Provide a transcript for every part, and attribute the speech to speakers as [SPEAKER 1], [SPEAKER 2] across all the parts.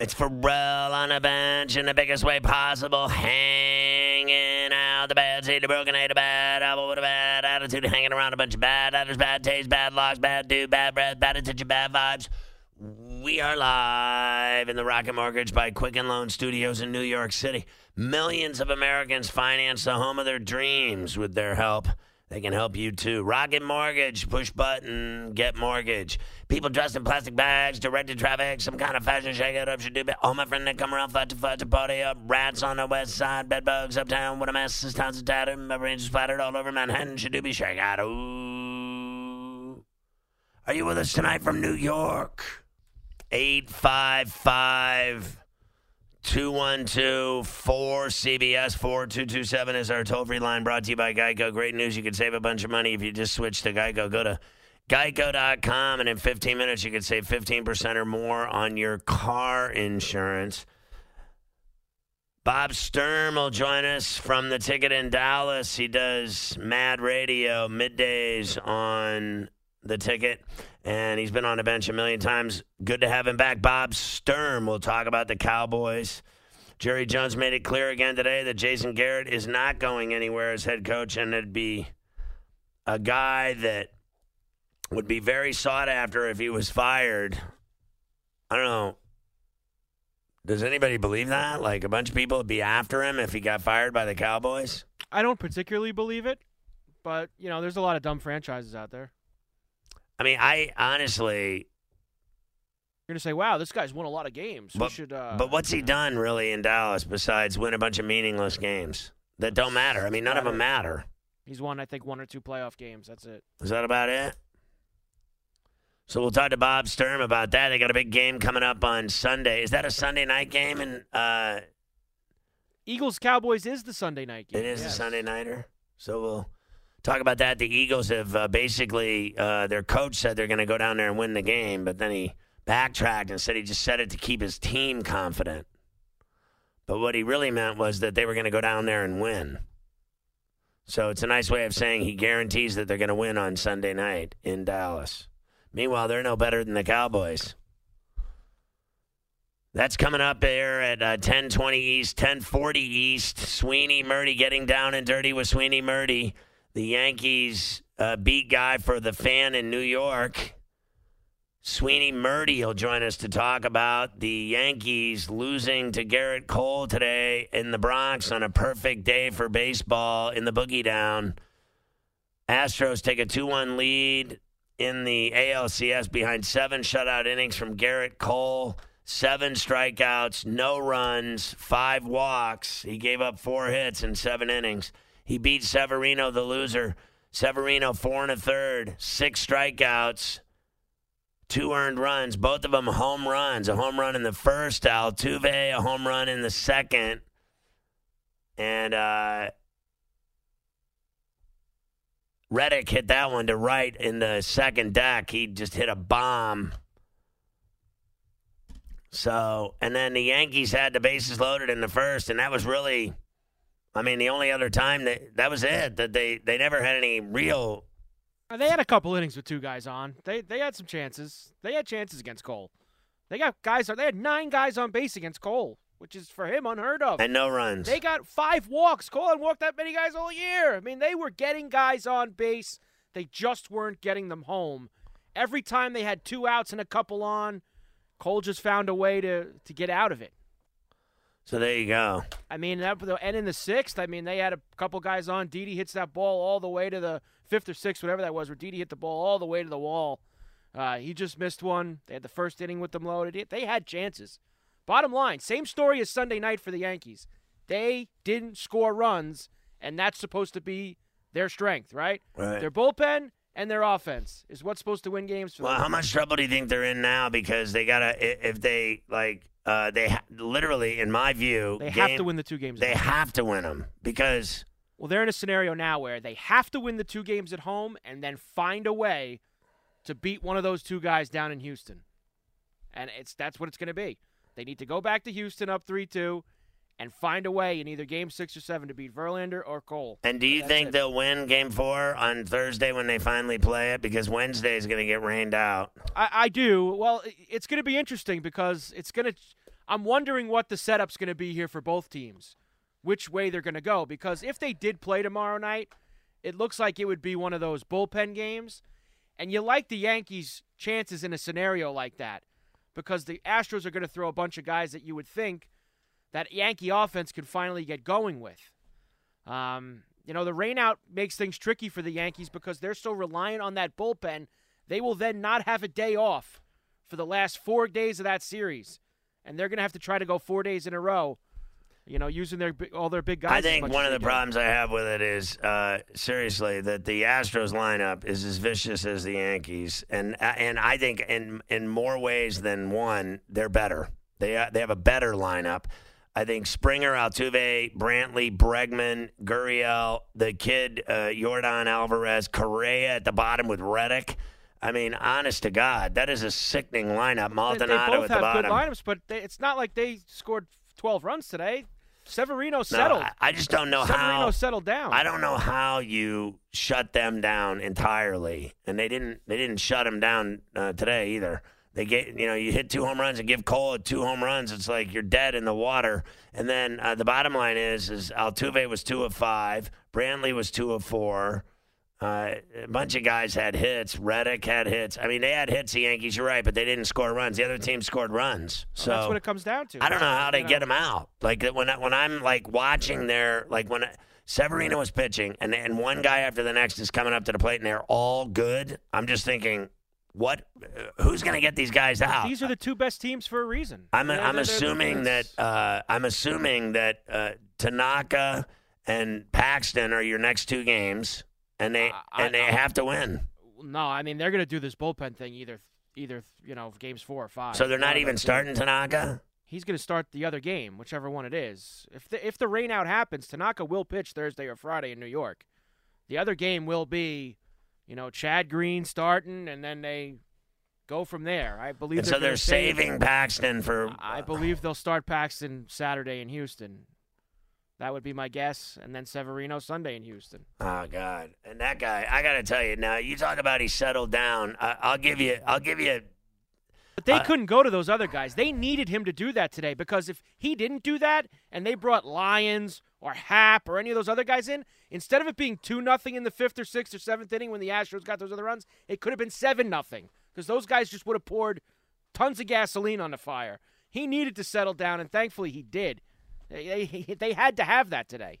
[SPEAKER 1] It's Ferrall on a bench in the biggest way possible, hanging out the bad seed, the broken head, a bad apple with a bad attitude, hanging around a bunch of bad actors, bad taste, bad locks, bad dude, bad breath, bad attention, bad vibes. We are live in the Rocket Mortgage by Quicken Loan Studios in New York City. Millions of Americans finance the home of their dreams with their help. They can help you too. Rocket Mortgage, push button, get mortgage. People dressed in plastic bags, directed traffic, some kind of fashion shake it up should do. Oh, my friend, they come around, fight to fight to party up. Rats on the west side, bed bugs uptown. What a mess, this town's a tattered. My brains splattered all over Manhattan. Should do be shake out. Ooh. Are you with us tonight from New York? 855 212 4CBS 4227 is our toll free line brought to you by Geico. Great news. You can save a bunch of money if you just switch to Geico. Go to geico.com, and in 15 minutes, you can save 15% or more on your car insurance. Bob Sturm will join us from the ticket in Dallas. He does Mad Radio middays on the ticket, and he's been on the bench a million times. Good to have him back. Bob Sturm will talk about the Cowboys. Jerry Jones made it clear again today that Jason Garrett is not going anywhere as head coach, and it'd be a guy that would be very sought after if he was fired. I don't know. Does anybody believe that? Like a bunch of people would be after him if he got fired by the Cowboys?
[SPEAKER 2] I don't particularly believe it, but you know, there's a lot of dumb franchises out there.
[SPEAKER 1] I mean, I honestly,
[SPEAKER 2] You're gonna say, "Wow, this guy's won a lot of games.
[SPEAKER 1] but,
[SPEAKER 2] should." Uh,
[SPEAKER 1] but what's he done really in Dallas besides win a bunch of meaningless games that don't matter? I mean, none of them matter.
[SPEAKER 2] He's won, I think, one or two playoff games. That's it.
[SPEAKER 1] Is that about it? So we'll talk to Bob Sturm about that. They got a big game coming up on Sunday. Is that a Sunday night game? And uh,
[SPEAKER 2] Eagles Cowboys is the Sunday night game.
[SPEAKER 1] It is
[SPEAKER 2] yes.
[SPEAKER 1] a Sunday nighter. So we'll talk about that. The Eagles have uh, basically, uh, their coach said they're going to go down there and win the game, but then he backtracked and said he just said it to keep his team confident. But what he really meant was that they were going to go down there and win. So it's a nice way of saying he guarantees that they're going to win on Sunday night in Dallas. Meanwhile, they're no better than the Cowboys. That's coming up here at uh, 1020 East, 1040 East. Sweeney Murti getting down and dirty with Sweeney Murti, the Yankees uh, beat guy for the fan in New York. Sweeney Murti will join us to talk about the Yankees losing to Gerrit Cole today in the Bronx on a perfect day for baseball in the boogie down. Astros take a 2 1 lead in the ALCS behind seven shutout innings from Gerrit Cole, seven strikeouts, no runs, five walks. He gave up four hits in seven innings. He beat Severino, the loser. Severino, four and a third, six strikeouts, two earned runs, both of them home runs. A home run in the first, Altuve, a home run in the second. And uh, Reddick hit that one to right in the second deck. He just hit a bomb. So, and then the Yankees had the bases loaded in the first, and that was really, I mean, the only other time that that was it. That they they never had any real.
[SPEAKER 2] Uh, They had a couple innings with two guys on. They they had some chances. They had chances against Cole. They got guys. They had nine guys on base against Cole, which is for him unheard of.
[SPEAKER 1] And no runs.
[SPEAKER 2] They got five walks. Cole hadn't walked that many guys all year. I mean, they were getting guys on base. They just weren't getting them home. Every time they had two outs and a couple on, Cole just found a way to to get out of it.
[SPEAKER 1] So there you go.
[SPEAKER 2] I mean, that, and in the sixth, I mean, they had a couple guys on. Didi hits that ball all the way to the fifth or sixth, whatever that was, where Didi hit the ball all the way to the wall. Uh, he just missed one. They had the first inning with them loaded. They had chances. Bottom line, same story as Sunday night for the Yankees. They didn't score runs, and that's supposed to be their strength, right?
[SPEAKER 1] Right.
[SPEAKER 2] Their bullpen and their offense is what's supposed to win games for
[SPEAKER 1] Well,
[SPEAKER 2] them.
[SPEAKER 1] how much trouble do you think they're in now? Because they gotta if they like uh, they ha- literally, in my view,
[SPEAKER 2] They have to win the two games.
[SPEAKER 1] They have to win them because
[SPEAKER 2] Well, they're in a scenario now where they have to win the two games at home and then find a way to beat one of those two guys down in Houston. And it's that's what it's going to be. They need to go back to Houston up 3-2 and find a way in either game 6 or 7 to beat Verlander or Cole.
[SPEAKER 1] And do you
[SPEAKER 2] That's
[SPEAKER 1] think
[SPEAKER 2] it.
[SPEAKER 1] they'll win Game Four on Thursday when they finally play it? Because Wednesday is going to get rained out.
[SPEAKER 2] I, I do. Well, it's going to be interesting because it's going to. I'm wondering what the setup's going to be here for both teams, which way they're going to go. Because if they did play tomorrow night, it looks like it would be one of those bullpen games, and you like the Yankees' chances in a scenario like that, because the Astros are going to throw a bunch of guys that you would think that Yankee offense could finally get going with. Um, you know, the rainout makes things tricky for the Yankees because they're so reliant on that bullpen. They will then not have a day off for the last four days of that series, and they're going to have to try to go four days in a row. You know, using their all their big guys.
[SPEAKER 1] I think one of the
[SPEAKER 2] do.
[SPEAKER 1] problems I have with it is uh, seriously that the Astros lineup is as vicious as the Yankees, and uh, and I think in in more ways than one, they're better. They uh, they have a better lineup. I think Springer, Altuve, Brantley, Bregman, Gurriel, the kid uh, Yordan Alvarez, Correa at the bottom with Reddick. I mean, honest to God, that is a sickening lineup. Maldonado
[SPEAKER 2] They, they both
[SPEAKER 1] at the
[SPEAKER 2] have
[SPEAKER 1] bottom.
[SPEAKER 2] good lineups, but they, it's not like they scored 12 runs today. Severino settled.
[SPEAKER 1] I, I just don't know
[SPEAKER 2] Severino
[SPEAKER 1] how.
[SPEAKER 2] settled down.
[SPEAKER 1] I don't know how you shut them down entirely, and they didn't. They didn't shut them down uh, today either. They get you know you hit two home runs and give Cole two home runs. It's like you're dead in the water. And then uh, the bottom line is is Altuve was two of five, Brantley was two of four. Uh, a bunch of guys had hits. Reddick had hits. I mean, they had hits. The Yankees, you're right, but they didn't score runs. The other team scored runs. So
[SPEAKER 2] That's what it comes down to.
[SPEAKER 1] I don't know how they get them out. Like when I, when I'm like watching their like when Severino was pitching and and one guy after the next is coming up to the plate and they're all good. I'm just thinking, what? uh, Who's going to get these guys out?
[SPEAKER 2] These are the two best teams for a reason.
[SPEAKER 1] I'm
[SPEAKER 2] They're-
[SPEAKER 1] I'm
[SPEAKER 2] they're- they're-
[SPEAKER 1] assuming that uh, I'm assuming that uh, Tanaka and Paxton are your next two games, and they
[SPEAKER 2] I-
[SPEAKER 1] and they
[SPEAKER 2] I-
[SPEAKER 1] have to win.
[SPEAKER 2] No, I mean they're going to do this bullpen thing either, either you know, games four or five.
[SPEAKER 1] So they're not even starting Tanaka.
[SPEAKER 2] He's going to start the other game, whichever one it is. If the if the rain out happens, Tanaka will pitch Thursday or Friday in New York. The other game will be, you know, Chad Green starting, and then they go from there. I believe.
[SPEAKER 1] And so they're saving Paxton for.
[SPEAKER 2] I believe they'll start Paxton Saturday in Houston. That would be my guess, and then Severino Sunday in Houston.
[SPEAKER 1] Oh God! And that guy, I got to tell you now. You talk about he settled down. I, I'll give you. I'll give you.
[SPEAKER 2] But they
[SPEAKER 1] I-
[SPEAKER 2] couldn't go to those other guys. They needed him to do that today because if he didn't do that and they brought Lyons or Happ or any of those other guys in, instead of it being 2 nothing in the 5th or 6th or 7th inning when the Astros got those other runs, it could have been 7 nothing because those guys just would have poured tons of gasoline on the fire. He needed to settle down and thankfully he did. They, they, had to have that today.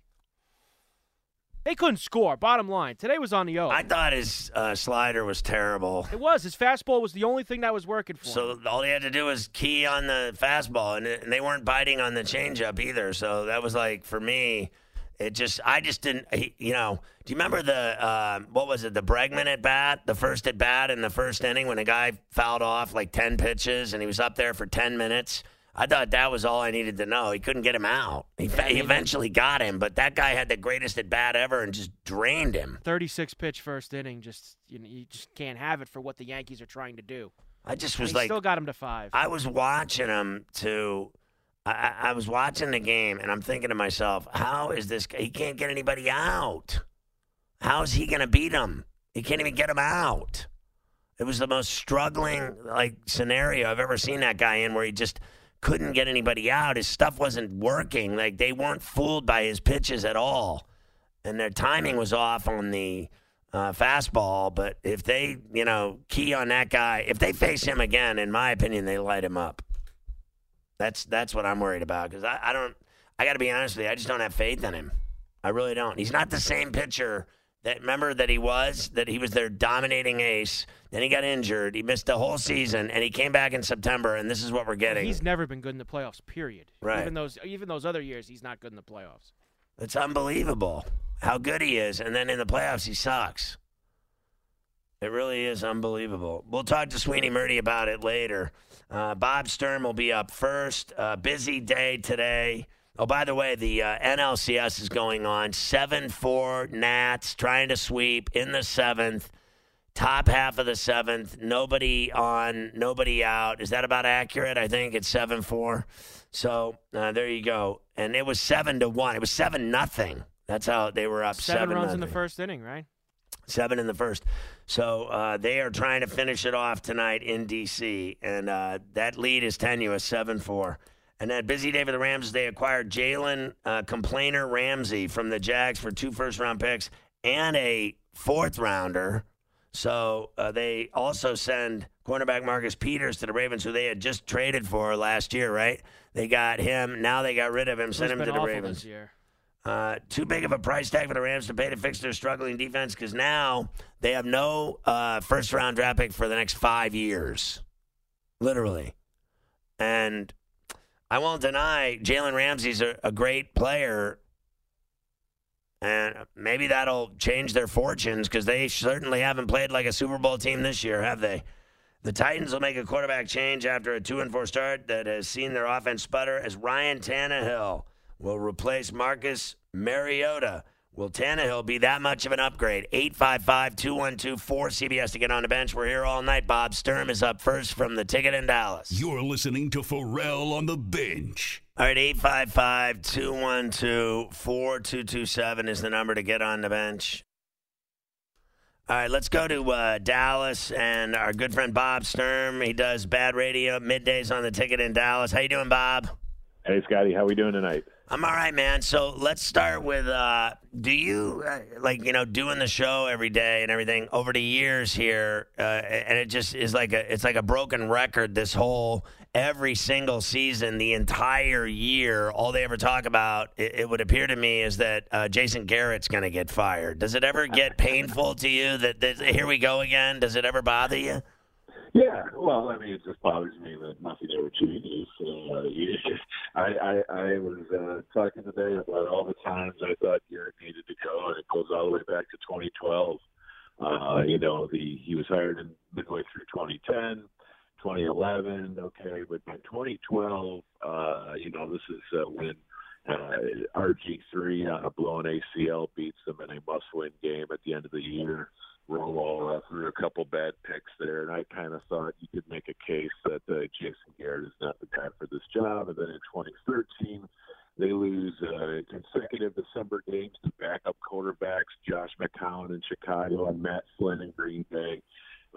[SPEAKER 2] They couldn't score, bottom line. Today was on the O.
[SPEAKER 1] I thought his uh, slider was terrible.
[SPEAKER 2] it was. His fastball was the only thing that was working for him.
[SPEAKER 1] So all he had to do was key on the fastball, and, and they weren't biting on the changeup either. So that was like for me, it just I just didn't. You know, do you remember the uh, what was it? The Bregman at bat, the first at bat in the first inning when a guy fouled off like ten pitches and he was up there for ten minutes. I thought that was all I needed to know. He couldn't get him out. He, he eventually got him, but that guy had the greatest at bat ever and just drained him.
[SPEAKER 2] 36 pitch first inning. Just you know, you just can't have it for what the Yankees are trying to do.
[SPEAKER 1] I just was
[SPEAKER 2] he
[SPEAKER 1] like,
[SPEAKER 2] still got him to five.
[SPEAKER 1] I was watching him to. I, I I was watching the game and I'm thinking to myself, how is this? He can't get anybody out. How is he going to beat him? He can't even get him out. It was the most struggling like scenario I've ever seen that guy in, where he just couldn't get anybody out. His stuff wasn't working. Like they weren't fooled by his pitches at all, and their timing was off on the uh, fastball. But if they, you know, key on that guy, if they face him again, in my opinion, they light him up. That's that's what I'm worried about because I, I don't. I got to be honest with you. I just don't have faith in him. I really don't. He's not the same pitcher that remember that he was that he was their dominating ace. Then he got injured. He missed the whole season, and he came back in September. And this is what we're getting.
[SPEAKER 2] He's never been good in the playoffs. Period.
[SPEAKER 1] Right.
[SPEAKER 2] Even those even those other years, he's not good in the playoffs.
[SPEAKER 1] It's unbelievable how good he is, and then in the playoffs he sucks. It really is unbelievable. We'll talk to Sweeney Murti about it later. Uh, Bob Sturm will be up first. Uh, busy day today. Oh, by the way, the uh, NLCS is going on. 7 4 Nats trying to sweep in the seventh. Top half of the seventh. Nobody on, nobody out. Is that about accurate? I think it's 7 4. So uh, there you go. And it was 7 to 1. It was 7 nothing. That's how they were up.
[SPEAKER 2] Seven,
[SPEAKER 1] seven
[SPEAKER 2] runs
[SPEAKER 1] nothing.
[SPEAKER 2] in the first inning, right?
[SPEAKER 1] Seven in the first. So uh, they are trying to finish it off tonight in D.C., and uh, that lead is tenuous, 7 4. And that busy day for the Rams, they acquired Jalen uh, Complainer Ramsey from the Jags for two first round picks and a fourth rounder. So uh, they also send cornerback Marcus Peters to the Ravens, who they had just traded for last year, right? They got him. Now they got rid of him, sent him to the Ravens.
[SPEAKER 2] this year.
[SPEAKER 1] Uh, too big of a price tag for the Rams to pay to fix their struggling defense because now they have no uh, first round draft pick for the next five years. Literally. And I won't deny Jalen Ramsey's a, a great player. And maybe that'll change their fortunes because they certainly haven't played like a Super Bowl team this year, have they? The Titans will make a quarterback change after a 2 and 4 start that has seen their offense sputter as Ryan Tannehill will replace Marcus Mariota. Will Tannehill be that much of an upgrade? 855 212 4CBS to get on the bench. We're here all night. Bob Sturm is up first from the ticket in Dallas.
[SPEAKER 3] You're listening to Ferrall on the bench.
[SPEAKER 1] All right, 855 212 4227 is the number to get on the bench. All right, let's go to uh, Dallas and our good friend Bob Sturm. He does bad radio middays on the ticket in Dallas. How you doing, Bob?
[SPEAKER 4] Hey, Scotty, how are we doing tonight?
[SPEAKER 1] I'm all right, man. So let's start with uh, do you uh, like you know doing the show every day and everything over the years here, uh, and it just is like a it's like a broken record. This whole every single season, the entire year, all they ever talk about, it, it would appear to me, is that uh, Jason Garrett's going to get fired. Does it ever get painful to you that, that here we go again? Does it ever bother you?
[SPEAKER 4] Yeah, well, I mean, it just bothers me that nothing ever changes. Uh, I, I, I was uh, talking today about all the times I thought Garrett needed to go, and it goes all the way back to 2012. Uh, you know, the he was hired in midway through 2010, 2011. Okay, but by 2012, uh, you know, this is uh, when uh, RG3 on a blown ACL beats them in a must-win game at the end of the year. Romo uh, threw a couple bad picks there, and I kind of thought you could make a case that uh, Jason Garrett is not the guy for this job. And then in 2013, they lose uh, consecutive December games to backup quarterbacks Josh McCown in Chicago and Matt Flynn in Green Bay.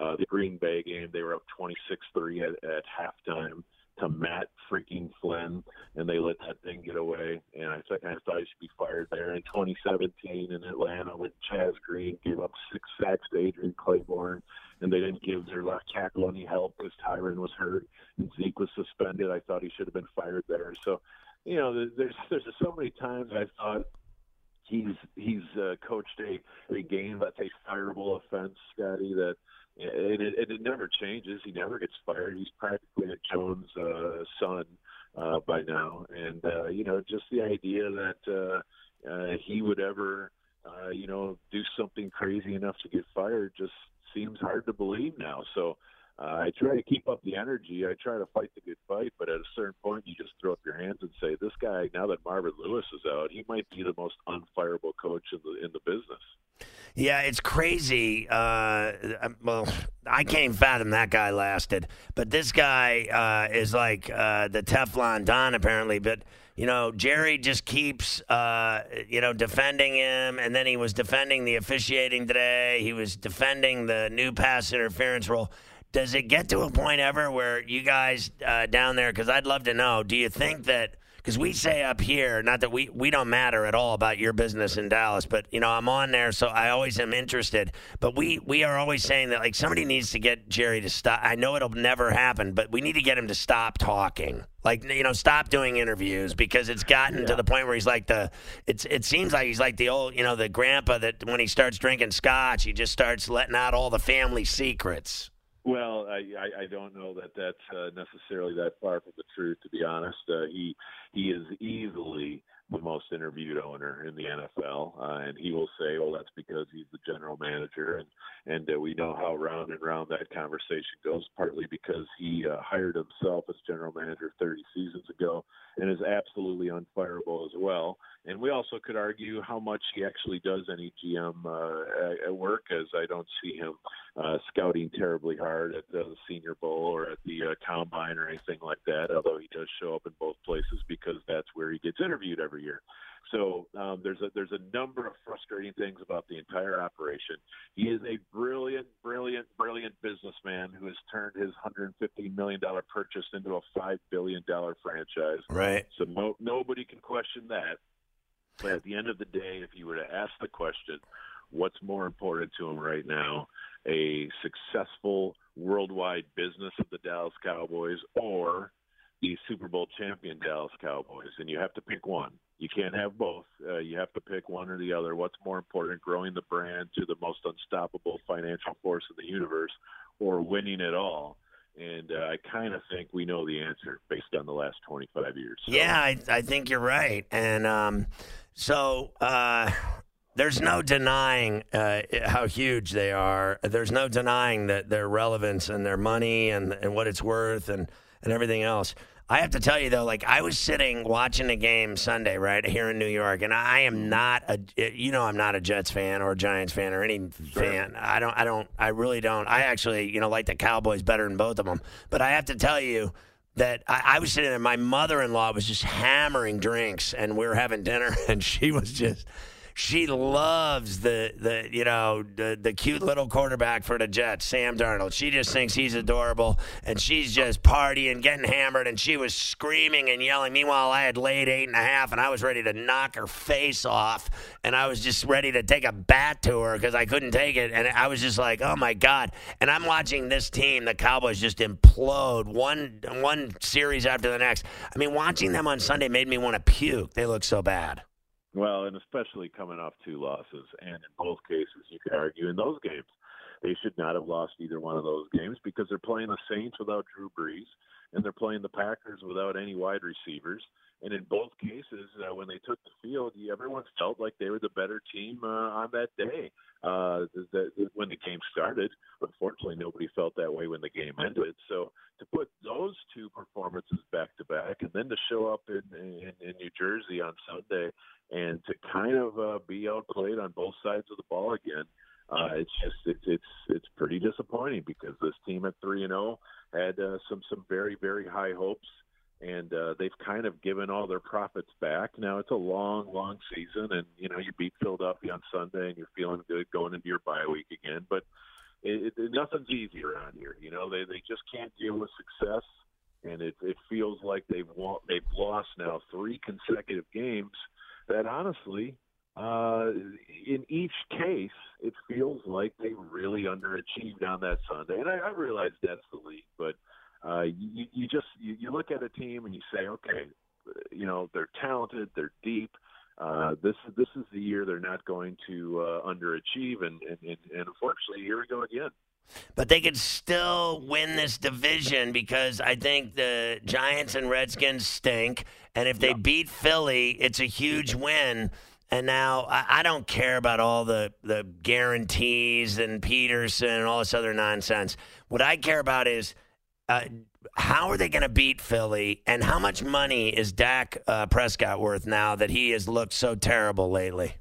[SPEAKER 4] Uh, the Green Bay game, they were up 26-3 at, at halftime to Matt freaking Flynn, and they let that thing get away. And I, th- I thought he should be fired there. In 2017 in Atlanta, when Chaz Green gave up six sacks to Adrian Clayborn, and they didn't give their left tackle any help because Tyron was hurt and Zeke was suspended. I thought he should have been fired there. So, you know, there's there's so many times I thought he's he's uh, coached a, a game that's a fireable offense, Scotty. That and it, and it never changes. He never gets fired. He's practically a Jones uh, son uh, by now, and uh, you know, just the idea that uh, uh, he would ever, uh, you know, do something crazy enough to get fired just seems hard to believe now. So. Uh, I try to keep up the energy. I try to fight the good fight, but at a certain point, you just throw up your hands and say, "This guy, now that Marvin Lewis is out, he might be the most unfireable coach in the in the business."
[SPEAKER 1] Yeah, it's crazy. Uh, well, I can't fathom that guy lasted. But this guy uh, is like uh, the Teflon Don, apparently. But, you know, Jerry just keeps, uh, you know, defending him. And then he was defending the officiating today. He was defending the new pass interference rule. Does it get to a point ever where you guys uh, down there, because I'd love to know, do you think that because we say up here, not that we we don't matter at all about your business in Dallas, but you know I'm on there, so I always am interested. But we we are always saying that like somebody needs to get Jerry to stop. I know it'll never happen, but we need to get him to stop talking. Like you know, stop doing interviews because it's gotten yeah. to the point where he's like the. It's it seems like he's like the old you know the grandpa that when he starts drinking scotch, he just starts letting out all the family secrets.
[SPEAKER 4] Well, I, I, don't know that that's uh, necessarily that far from the truth. To be honest, uh, he he is easily the most interviewed owner in the NFL, uh, and he will say, "Well, that's because he's the general manager," and and uh, we know how round and round that conversation goes. Partly because he uh, hired himself as general manager 30 seasons ago, and is absolutely unfireable as well. And we also could argue how much he actually does any GM uh, at work, as I don't see him uh, scouting terribly hard at the Senior Bowl or at the uh, Combine or anything like that. Although he does show up in both places because that's where he gets interviewed every year. So um, there's a there's a number of frustrating things about the entire operation. He is a brilliant, brilliant, brilliant businessman who has turned his 150 million dollar purchase into a five billion dollar franchise.
[SPEAKER 1] Right.
[SPEAKER 4] So no, nobody can question that. But at the end of the day, if you were to ask the question, what's more important to him right now, a successful worldwide business of the Dallas Cowboys or the Super Bowl champion Dallas Cowboys, and you have to pick one. You can't have both. Uh, you have to pick one or the other. What's more important, growing the brand to the most unstoppable financial force in the universe, or winning it all? And uh, I kind of think we know the answer based on the last 25 years. So,
[SPEAKER 1] Yeah, I, I think you're right. And um, so uh, there's no denying uh, how huge they are. There's no denying that their relevance and their money and, and what it's worth and, and everything else. I have to tell you though, like I was sitting watching a game Sunday, right here in New York, and I am mm-hmm. not a, eh, you know, I'm not a Jets fan or a Giants fan or any fan. I don't, I don't, I really don't. I actually, you know, like the Cowboys better than both of them. But I have to tell you that I, I was sitting there. My mother-in-law was just hammering drinks, and we were having dinner, and she was just she loves the the you know the the cute little quarterback for the Jets, Sam Darnold. She just thinks he's adorable, and she's just partying, getting hammered, and she was screaming and yelling. Meanwhile, I had laid eight and a half, and I was ready to knock her face off, and I was just ready to take a bat to her because I couldn't take it, and I was just like, oh my god! And I'm watching this team, the Cowboys, just implode one one series after the next. I mean, watching them on Sunday made me want to puke. They look so bad.
[SPEAKER 4] Well, and especially coming off two losses, and in both cases, you could argue in those games, they should not have lost either one of those games because they're playing the Saints without Drew Brees, and they're playing the Packers without any wide receivers. And in both cases, uh, when they took the field, everyone felt like they were the better team uh, on that day. Uh, the, when the game started, unfortunately, nobody felt that way when the game ended. So to put those two performances back to back, and then to show up in, in, in New Jersey on Sunday and to kind of uh, be outplayed on both sides of the ball again. Uh, it's just it's it's it's pretty disappointing because this team at three and zero had uh, some some very very high hopes, and uh, they've kind of given all their profits back. Now it's a long long season, and you know you beat Philadelphia on Sunday, and you're feeling good going into your bye week again. But it, it, nothing's easy around here. You know they they just can't deal with success, and it it feels like they've won, they've lost now three consecutive games that honestly, uh, in each case, it feels like they really underachieved on that Sunday. And I, I realize that's the league, but uh, you, you just you, you look at a team and you say, okay, you know they're talented, they're deep. Uh, this this is the year they're not going to uh, underachieve, and, and, and, and unfortunately, here we go again.
[SPEAKER 1] But they could still win this division because I think the Giants and Redskins stink. And if they
[SPEAKER 4] Yeah.
[SPEAKER 1] beat Philly, it's a huge win. And now I, I don't care about all the, the guarantees and Peterson and all this other nonsense. What I care about is uh, how are they going to beat Philly and how much money is Dak uh, Prescott worth now that he has looked so terrible lately?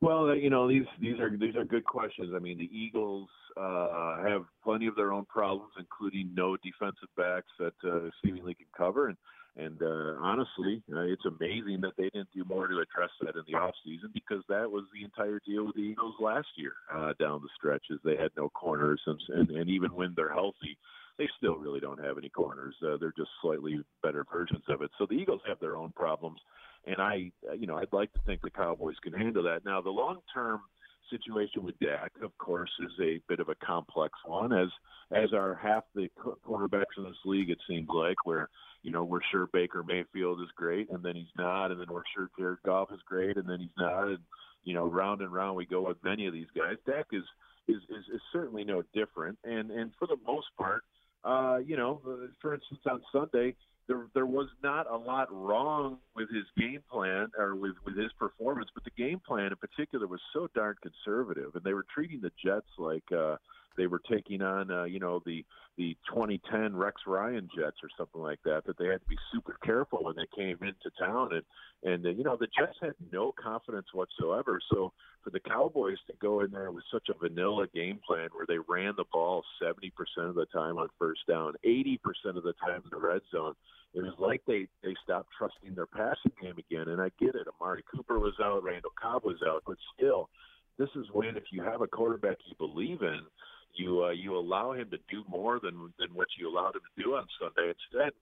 [SPEAKER 4] Well, you know these these are these are good questions. I mean, the Eagles uh, have plenty of their own problems, including no defensive backs that uh, seemingly can cover. And and uh, honestly, uh, it's amazing that they didn't do more to address that in the off season because that was the entire deal with the Eagles last year uh, down the stretches. They had no corners, and, and and even when they're healthy, they still really don't have any corners. Uh, they're just slightly better versions of it. So the Eagles have their own problems, and I, uh, you know, I'd like to think the Cowboys can handle that. Now, the long-term situation with Dak, of course, is a bit of a complex one, as as are half the qu- quarterbacks in this league. It seems like where you know we're sure Baker Mayfield is great, and then he's not, and then we're sure Jared Goff is great, and then he's not, and you know, round and round we go with many of these guys. Dak is is is, is certainly no different, and and for the most part, uh, you know, uh, for instance, on Sunday, there there was not a lot wrong with his game plan or with with his performance, but the game plan in particular was so darn conservative, and they were treating the Jets like uh, they were taking on uh, you know the the 2010 Rex Ryan Jets or something like that. That they had to be super careful when they came into town, and and uh, you know the Jets had no confidence whatsoever. So for the Cowboys to go in there with such a vanilla game plan where they ran the ball 70% of the time on first down, 80% of the time in the red zone it was like they they stopped trusting their passing game again. And I get it. Amari Cooper was out, Randall Cobb was out, but still, this is when if you have a quarterback you believe in, you uh, you allow him to do more than than what you allowed him to do on Sunday. Instead,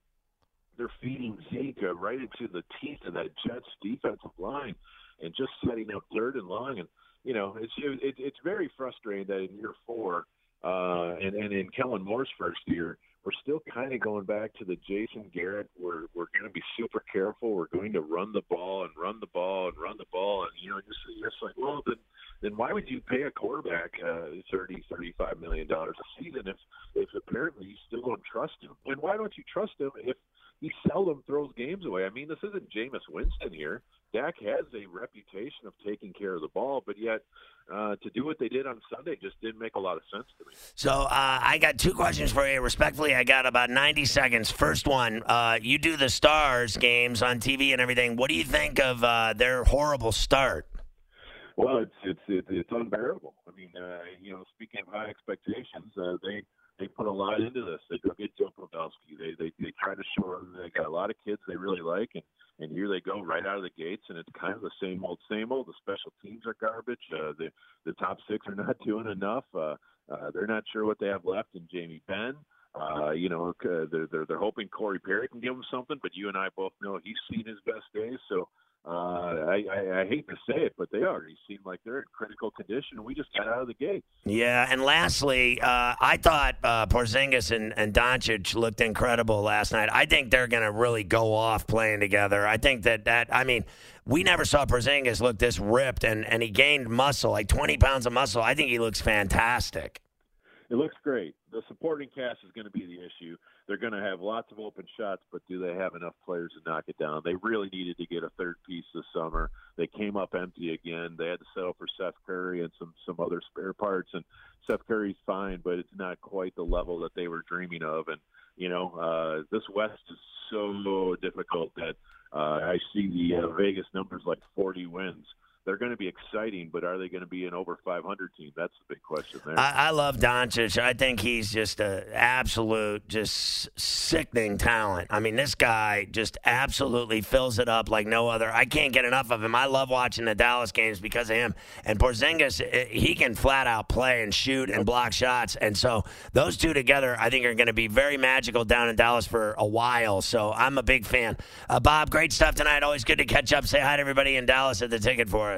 [SPEAKER 4] they're feeding Zeke right into the teeth of that Jets defensive line, and just setting up third and long. And you know, it's it, it's very frustrating that in year four, uh, and and in Kellen Moore's first year we're still kind of going back to the Jason Garrett. We're we're going to be super careful. We're going to run the ball and run the ball and run the ball, and you know, just just like well, then then why would you pay a quarterback uh, thirty thirty five million dollars a season if if apparently you still don't trust him? And why don't you trust him if he seldom throws games away? I mean, this isn't Jameis Winston here. Dak has a reputation of taking care of the ball, but yet uh, to do what they did on Sunday just didn't make a lot of sense to me.
[SPEAKER 1] So uh, I got two questions for you. Respectfully, I got about 90 seconds. First one, uh, you do the Stars games on TV and everything. What do you think of uh, their horrible start?
[SPEAKER 4] Well, it's it's it's, it's unbearable. I mean, uh, you know, speaking of high expectations, uh, they they put a lot into this. They go get Joe Pavelski. They they they try to show them they got a lot of kids they really like, and and here they go right out of the gates, and it's kind of the same old same old. The special teams are garbage. Uh, the the top six are not doing enough. Uh, uh, they're not sure what they have left in Jamie Benn. Uh, you know, uh, they're, they're they're hoping Corey Perry can give them something, but you and I both know he's seen his best days. So uh, I, I, I hate to say it, but they already seem like they're in critical condition. We just got out of the gate.
[SPEAKER 1] Yeah, and lastly, uh, I thought uh, Porzingis and, and Doncic looked incredible last night. I think they're going to really go off playing together. I think that that I mean, we never saw Porzingis look this ripped, and and he gained muscle, like twenty pounds of muscle. I think he looks fantastic.
[SPEAKER 4] It looks great. The supporting cast is going to be the issue. They're going to have lots of open shots, but do they have enough players to knock it down? They really needed to get a third piece this summer. They came up empty again. They had to settle for Seth Curry and some some other spare parts. And Seth Curry's fine, but it's not quite the level that they were dreaming of. And you know, uh, this West is so difficult that uh, I see the uh, Vegas numbers like 40 wins they're going to be exciting, but are they going to be an over 500 team? That's the big question there.
[SPEAKER 1] I, I love Doncic. I think he's just an absolute, just sickening talent. I mean, this guy just absolutely fills it up like no other. I can't get enough of him. I love watching the Dallas games because of him. And Porzingis, eh, he can flat out play and shoot and block shots. And so those two together, I think, are going to be very magical down in Dallas for a while. So I'm a big fan. Uh, Bob, great stuff tonight. Always good to catch up. Say hi to everybody in Dallas at the ticket for us.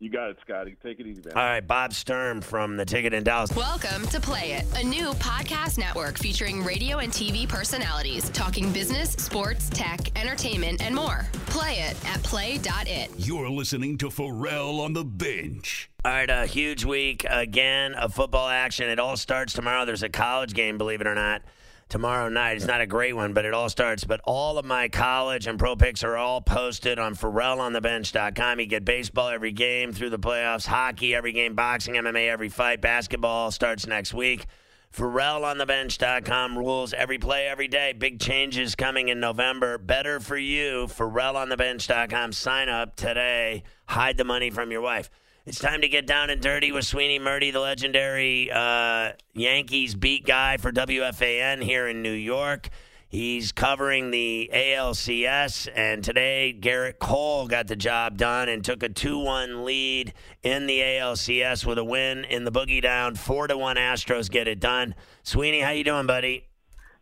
[SPEAKER 4] You got it, Scotty. Take it easy, man.
[SPEAKER 1] All right, Bob Sturm from the Ticket in Dallas.
[SPEAKER 5] Welcome to Play It, a new podcast network featuring radio and TV personalities talking business, sports, tech, entertainment, and more. Play it at play.it.
[SPEAKER 3] You're listening to Ferrall on the bench.
[SPEAKER 1] All right, a huge week again of football action. It all starts tomorrow. There's a college game, believe it or not tomorrow night. It's not a great one, but it all starts. But all of my college and pro picks are all posted on FerrallOnTheBench.com. You get baseball every game through the playoffs, hockey every game, boxing, MMA every fight, basketball starts next week. FerrallOnTheBench.com rules every play every day. Big changes coming in November. Better for you. FerrallOnTheBench.com. Sign up today. Hide the money from your wife. It's time to get down and dirty with Sweeney Murti, the legendary uh, Yankees beat guy for WFAN here in New York. He's covering the ALCS, and today Gerrit Cole got the job done and took a 2 1 lead in the ALCS with a win in the boogie down. 4 to 1 Astros get it done. Sweeney, how you doing, buddy?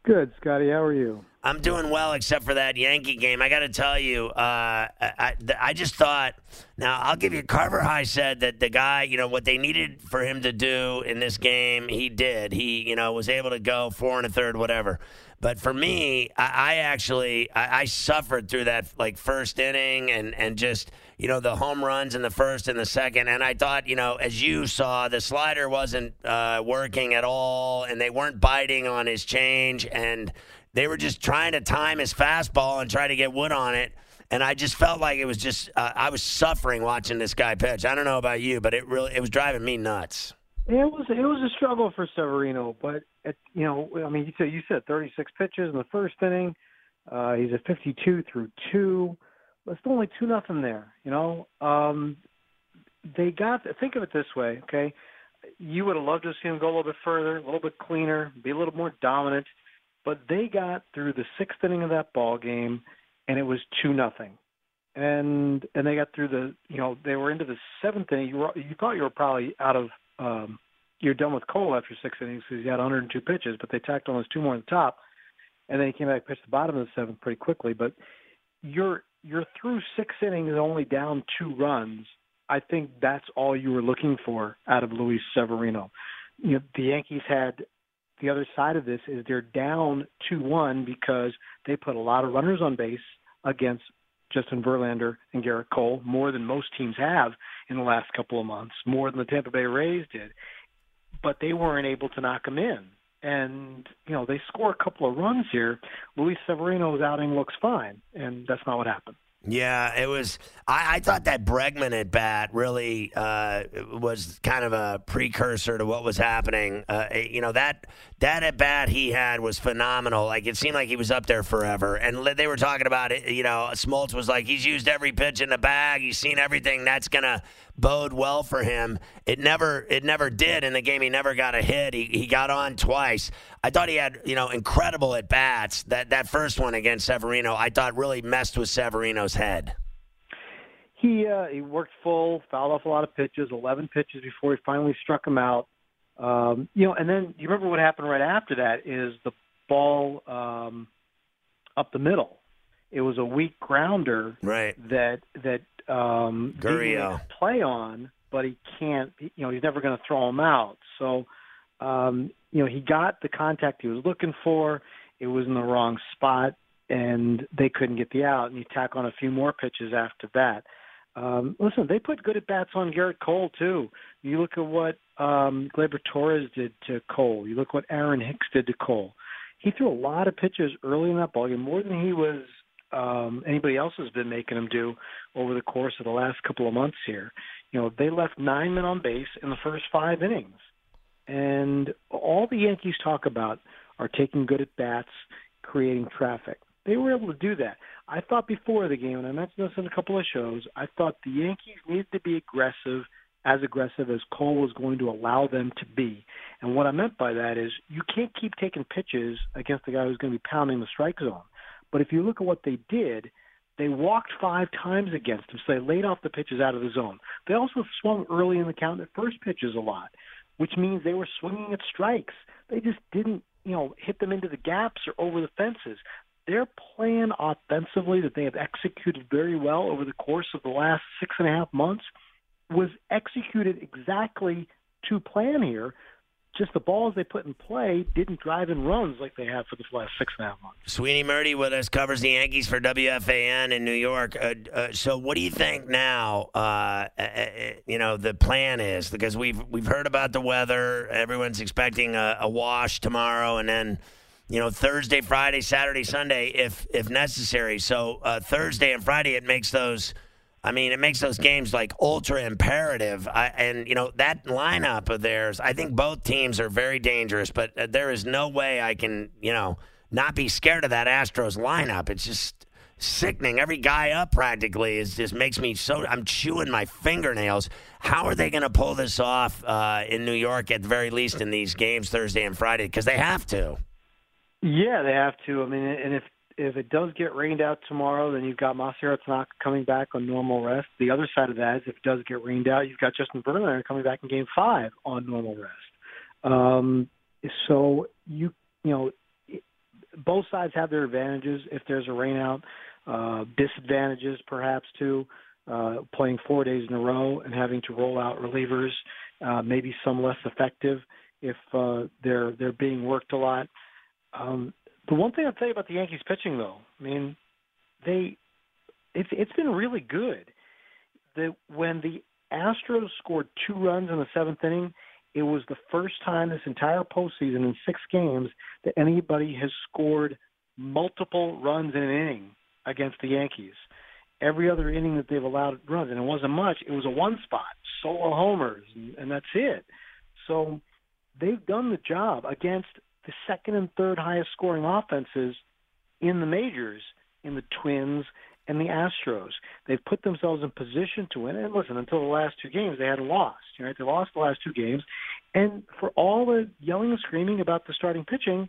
[SPEAKER 6] Good, Scotty. How are you?
[SPEAKER 1] I'm doing well, except for that Yankee game. I got to tell you, uh, I, I just thought. Now, I'll give you. Carver High said that the guy, you know, what they needed for him to do in this game, he did. He, you know, was able to go four and a third, whatever. But for me, I, I actually I, I, suffered through that like first inning and and just you know the home runs in the first and the second. And I thought, you know, as you saw, the slider wasn't uh, working at all, and they weren't biting on his change and they were just trying to time his fastball and try to get wood on it. And I just felt like it was just uh, I was suffering watching this guy pitch. I don't know about you, but it really it was driving me nuts.
[SPEAKER 6] It was it was a struggle for Severino, but you know, I mean, you said you said 36 pitches in the first inning. Uh, he's at 52 through two. Still only two nothing there. You know, um, they got. Think of it this way, okay? You would have loved to see him go a little bit further, a little bit cleaner, be a little more dominant. But they got through the sixth inning of that ball game, and it was two nothing. And and they got through the, you know, they were into the seventh inning. You were, you thought you were probably out of um, you're done with Cole after six innings because he had 102 pitches, but they tacked on those two more on the top, and then he came back pitched the bottom of the seventh pretty quickly. But you're you're through six innings only down two runs. I think that's all you were looking for out of Luis Severino. You know, the Yankees had the other side of this is they're down two one because they put a lot of runners on base against Justin Verlander and Gerrit Cole, more than most teams have in the last couple of months, more than the Tampa Bay Rays did but they weren't able to knock him in. And you know they score a couple of runs here. Luis Severino's outing looks fine, and that's not what happened.
[SPEAKER 1] Yeah, it was. I, I thought that Bregman at bat really uh, was kind of a precursor to what was happening. Uh, you know that that at bat he had was phenomenal. Like it seemed like he was up there forever. And they were talking about it. You know, Smoltz was like, he's used every pitch in the bag. He's seen everything. That's gonna bode well for him. It never it never did in the game. He never got a hit. He he got on twice. I thought he had you know incredible at bats. That that first one against Severino, I thought really messed with Severino's head.
[SPEAKER 6] He uh, he worked full, fouled off a lot of pitches, eleven pitches before he finally struck him out. Um, you know, and then you remember what happened right after that is the ball um, up the middle. It was a weak grounder
[SPEAKER 1] right.
[SPEAKER 6] that that um,
[SPEAKER 1] Gurriel
[SPEAKER 6] play on, but he can't. You know, he's never going to throw him out. So, um, you know, he got the contact he was looking for. It was in the wrong spot, and they couldn't get the out. And you tack on a few more pitches after that. Um, listen, they put good at bats on Gerrit Cole too. You look at what um, Gleyber Torres did to Cole. You look what Aaron Hicks did to Cole. He threw a lot of pitches early in that ballgame, more than he was um, anybody else has been making them do over the course of the last couple of months here. You know, they left nine men on base in the first five innings. And all the Yankees talk about are taking good at bats, creating traffic. They were able to do that. I thought before the game, and I mentioned this in a couple of shows, I thought the Yankees needed to be aggressive, as aggressive as Cole was going to allow them to be. And what I meant by that is you can't keep taking pitches against the guy who's going to be pounding the strike zone. But if you look at what they did, they walked five times against him, so they laid off the pitches out of the zone. They also swung early in the count at first pitches a lot, which means they were swinging at strikes. They just didn't, you know, hit them into the gaps or over the fences. Their plan offensively that they have executed very well over the course of the last six and a half months was executed exactly to plan here just the balls they put in play didn't drive in runs like they have for the last six and a half months.
[SPEAKER 1] Sweeney Murti with us covers the Yankees for WFAN in New York. Uh, uh, so, what do you think now? Uh, uh, uh, you know, the plan is because we've we've heard about the weather. Everyone's expecting a, a wash tomorrow, and then you know Thursday, Friday, Saturday, Sunday, if if necessary. So uh, Thursday and Friday, it makes those I mean, it makes those games like ultra imperative. I, and, you know, that lineup of theirs, I think both teams are very dangerous, but uh, there is no way I can, you know, not be scared of that Astros lineup. It's just sickening. Every guy up practically is just makes me so. I'm chewing my fingernails. How are they going to pull this off uh, in New York at the very least in these games Thursday and Friday? Because they have to.
[SPEAKER 6] Yeah, they have to. I mean, and if if it does get rained out tomorrow, then you've got Masahiro Tanaka coming back on normal rest. The other side of that is if it does get rained out, you've got Justin Verlander coming back in Game Five on normal rest. Um, so you you know both sides have their advantages if there's a rainout, uh, disadvantages perhaps too. Uh, playing four days in a row and having to roll out relievers, uh, maybe some less effective if uh, they're they're being worked a lot. Um, the one thing I'll tell you about the Yankees pitching, though, I mean, they it's it's been really good. The when the Astros scored two runs in the seventh inning, it was the first time this entire postseason in six games that anybody has scored multiple runs in an inning against the Yankees. Every other inning that they've allowed runs, and it wasn't much. It was a one spot, solo homers, and, and that's it. So they've done the job against the second and third highest scoring offenses in the majors, in the Twins and the Astros. They've put themselves in position to win. And listen, until the last two games, they hadn't lost. Right? They lost the last two games, and for all the yelling and screaming about the starting pitching,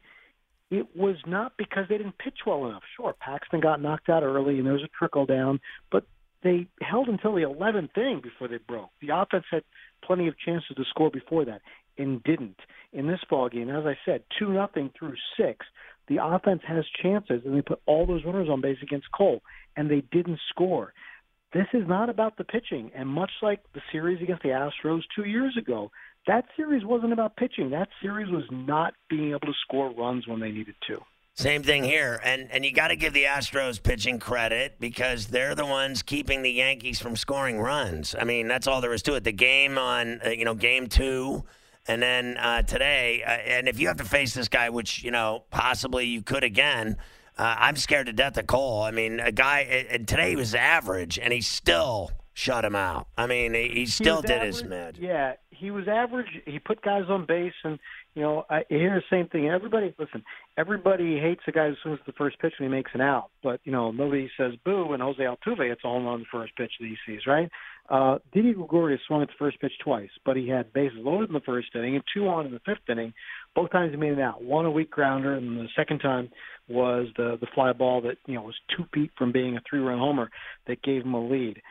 [SPEAKER 6] it was not because they didn't pitch well enough. Sure, Paxton got knocked out early, and there was a trickle down, but they held until the 11th inning before they broke. The offense had plenty of chances to score before that and didn't. In this ball game, as I said, two nothing through six. The offense has chances, and they put all those runners on base against Cole, and they didn't score. This is not about the pitching, and much like the series against the Astros two years ago, that series wasn't about pitching. That series was not being able to score runs when they needed to.
[SPEAKER 1] Same thing here, and and you got to give the Astros pitching credit because they're the ones keeping the Yankees from scoring runs. I mean, that's all there is to it. The game on uh, you know game two, and then uh, today, uh, and if you have to face this guy, which you know possibly you could again. Uh, I'm scared to death of Cole. I mean, a guy and today he was average, and he still shut him out. I mean, he, he still
[SPEAKER 6] he
[SPEAKER 1] did
[SPEAKER 6] average,
[SPEAKER 1] his mid.
[SPEAKER 6] Yeah, he was average. He put guys on base, and you know, I hear the same thing. Everybody, listen, everybody hates a guy as soon as the first pitch when he makes an out, but you know, nobody says boo when Jose Altuve hits a home run on the first pitch that he sees, right? Uh, Didi Gregorius swung at the first pitch twice, but he had bases loaded in the first inning and two on in the fifth inning. Both times he made an out. One a weak grounder, and the second time was the the fly ball that you know was two feet from being a three run homer that gave him a lead.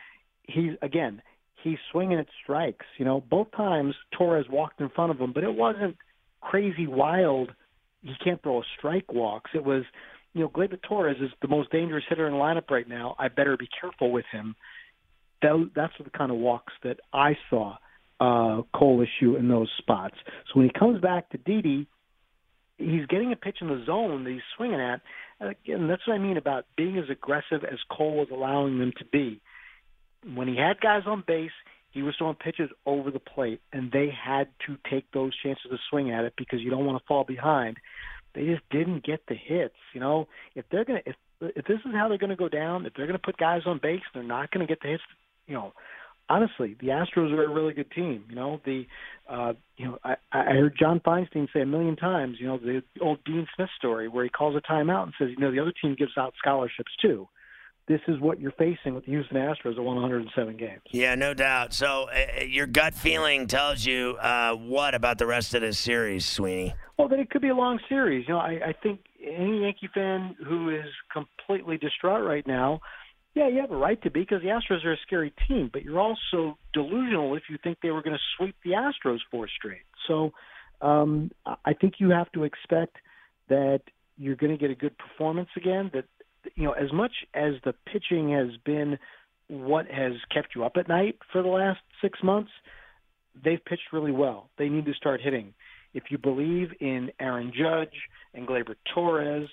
[SPEAKER 6] He's again he's swinging at strikes. You know, both times Torres walked in front of him, but it wasn't crazy wild. He can't throw a strike walks. It was, you know, Gleyber Torres is the most dangerous hitter in the lineup right now. I better be careful with him. That, that's the kind of walks that I saw uh, Cole issue in those spots. So when he comes back to Didi, he's getting a pitch in the zone that he's swinging at. Again, that's what I mean about being as aggressive as Cole was allowing them to be when he had guys on base, he was throwing pitches over the plate, and they had to take those chances to swing at it because you don't want to fall behind. They just didn't get the hits. You know, if they're gonna if if this is how they're to go down, if they're to put guys on base, they're not to get the hits. You know, honestly, the Astros are a really good team. You know, the uh, you know I, I heard John Feinstein say a million times. You know, the old Dean Smith story where he calls a timeout and says, you know, the other team gives out scholarships too this is what you're facing with the Houston Astros won 107 games.
[SPEAKER 1] Yeah, no doubt. So uh, your gut feeling tells you uh, what about the rest of this series, Sweeney?
[SPEAKER 6] Well, that it could be a long series. You know, I, I think any Yankee fan who is completely distraught right now, yeah, you have a right to be because the Astros are a scary team, but you're also delusional if you think they were going to sweep the Astros four straight. So um, I think you have to expect that you're going to get a good performance again, that you know, as much as the pitching has been what has kept you up at night for the last six months, they've pitched really well. They need to start hitting. If you believe in Aaron Judge and Gleyber Torres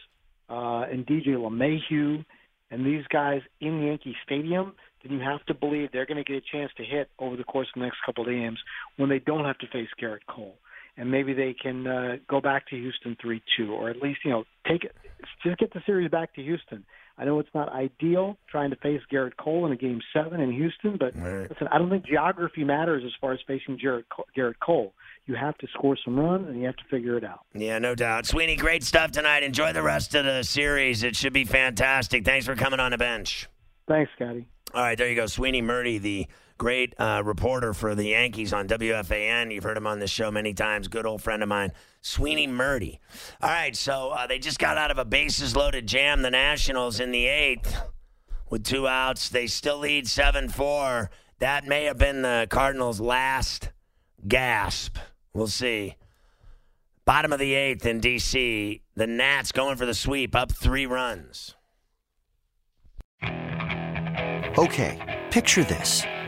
[SPEAKER 6] uh, and DJ LeMahieu and these guys in Yankee Stadium, then you have to believe they're going to get a chance to hit over the course of the next couple of games when they don't have to face Gerrit Cole and maybe they can uh, go back to Houston three two, or at least you know take it, just get the series back to Houston. I know it's not ideal trying to face Gerrit Cole in a game seven in Houston, but right. listen, I don't think geography matters as far as facing Gerrit Gerrit Cole. You have to score some runs, and you have to figure it out.
[SPEAKER 1] Yeah, no doubt. Sweeney, great stuff tonight. Enjoy the rest of the series. It should be fantastic. Thanks for coming on the bench.
[SPEAKER 6] Thanks, Scotty.
[SPEAKER 1] All right, there you go. Sweeney Murti, the great uh, reporter for the Yankees on WFAN. You've heard him on this show many times. Good old friend of mine, Sweeney Murti. All right, so uh, they just got out of a bases loaded jam, the Nationals in the eighth with two outs. They still lead 7 4. That may have been the Cardinals' last gasp. We'll see. Bottom of the eighth in D.C., the Nats going for the sweep, up three runs.
[SPEAKER 7] Okay, picture this.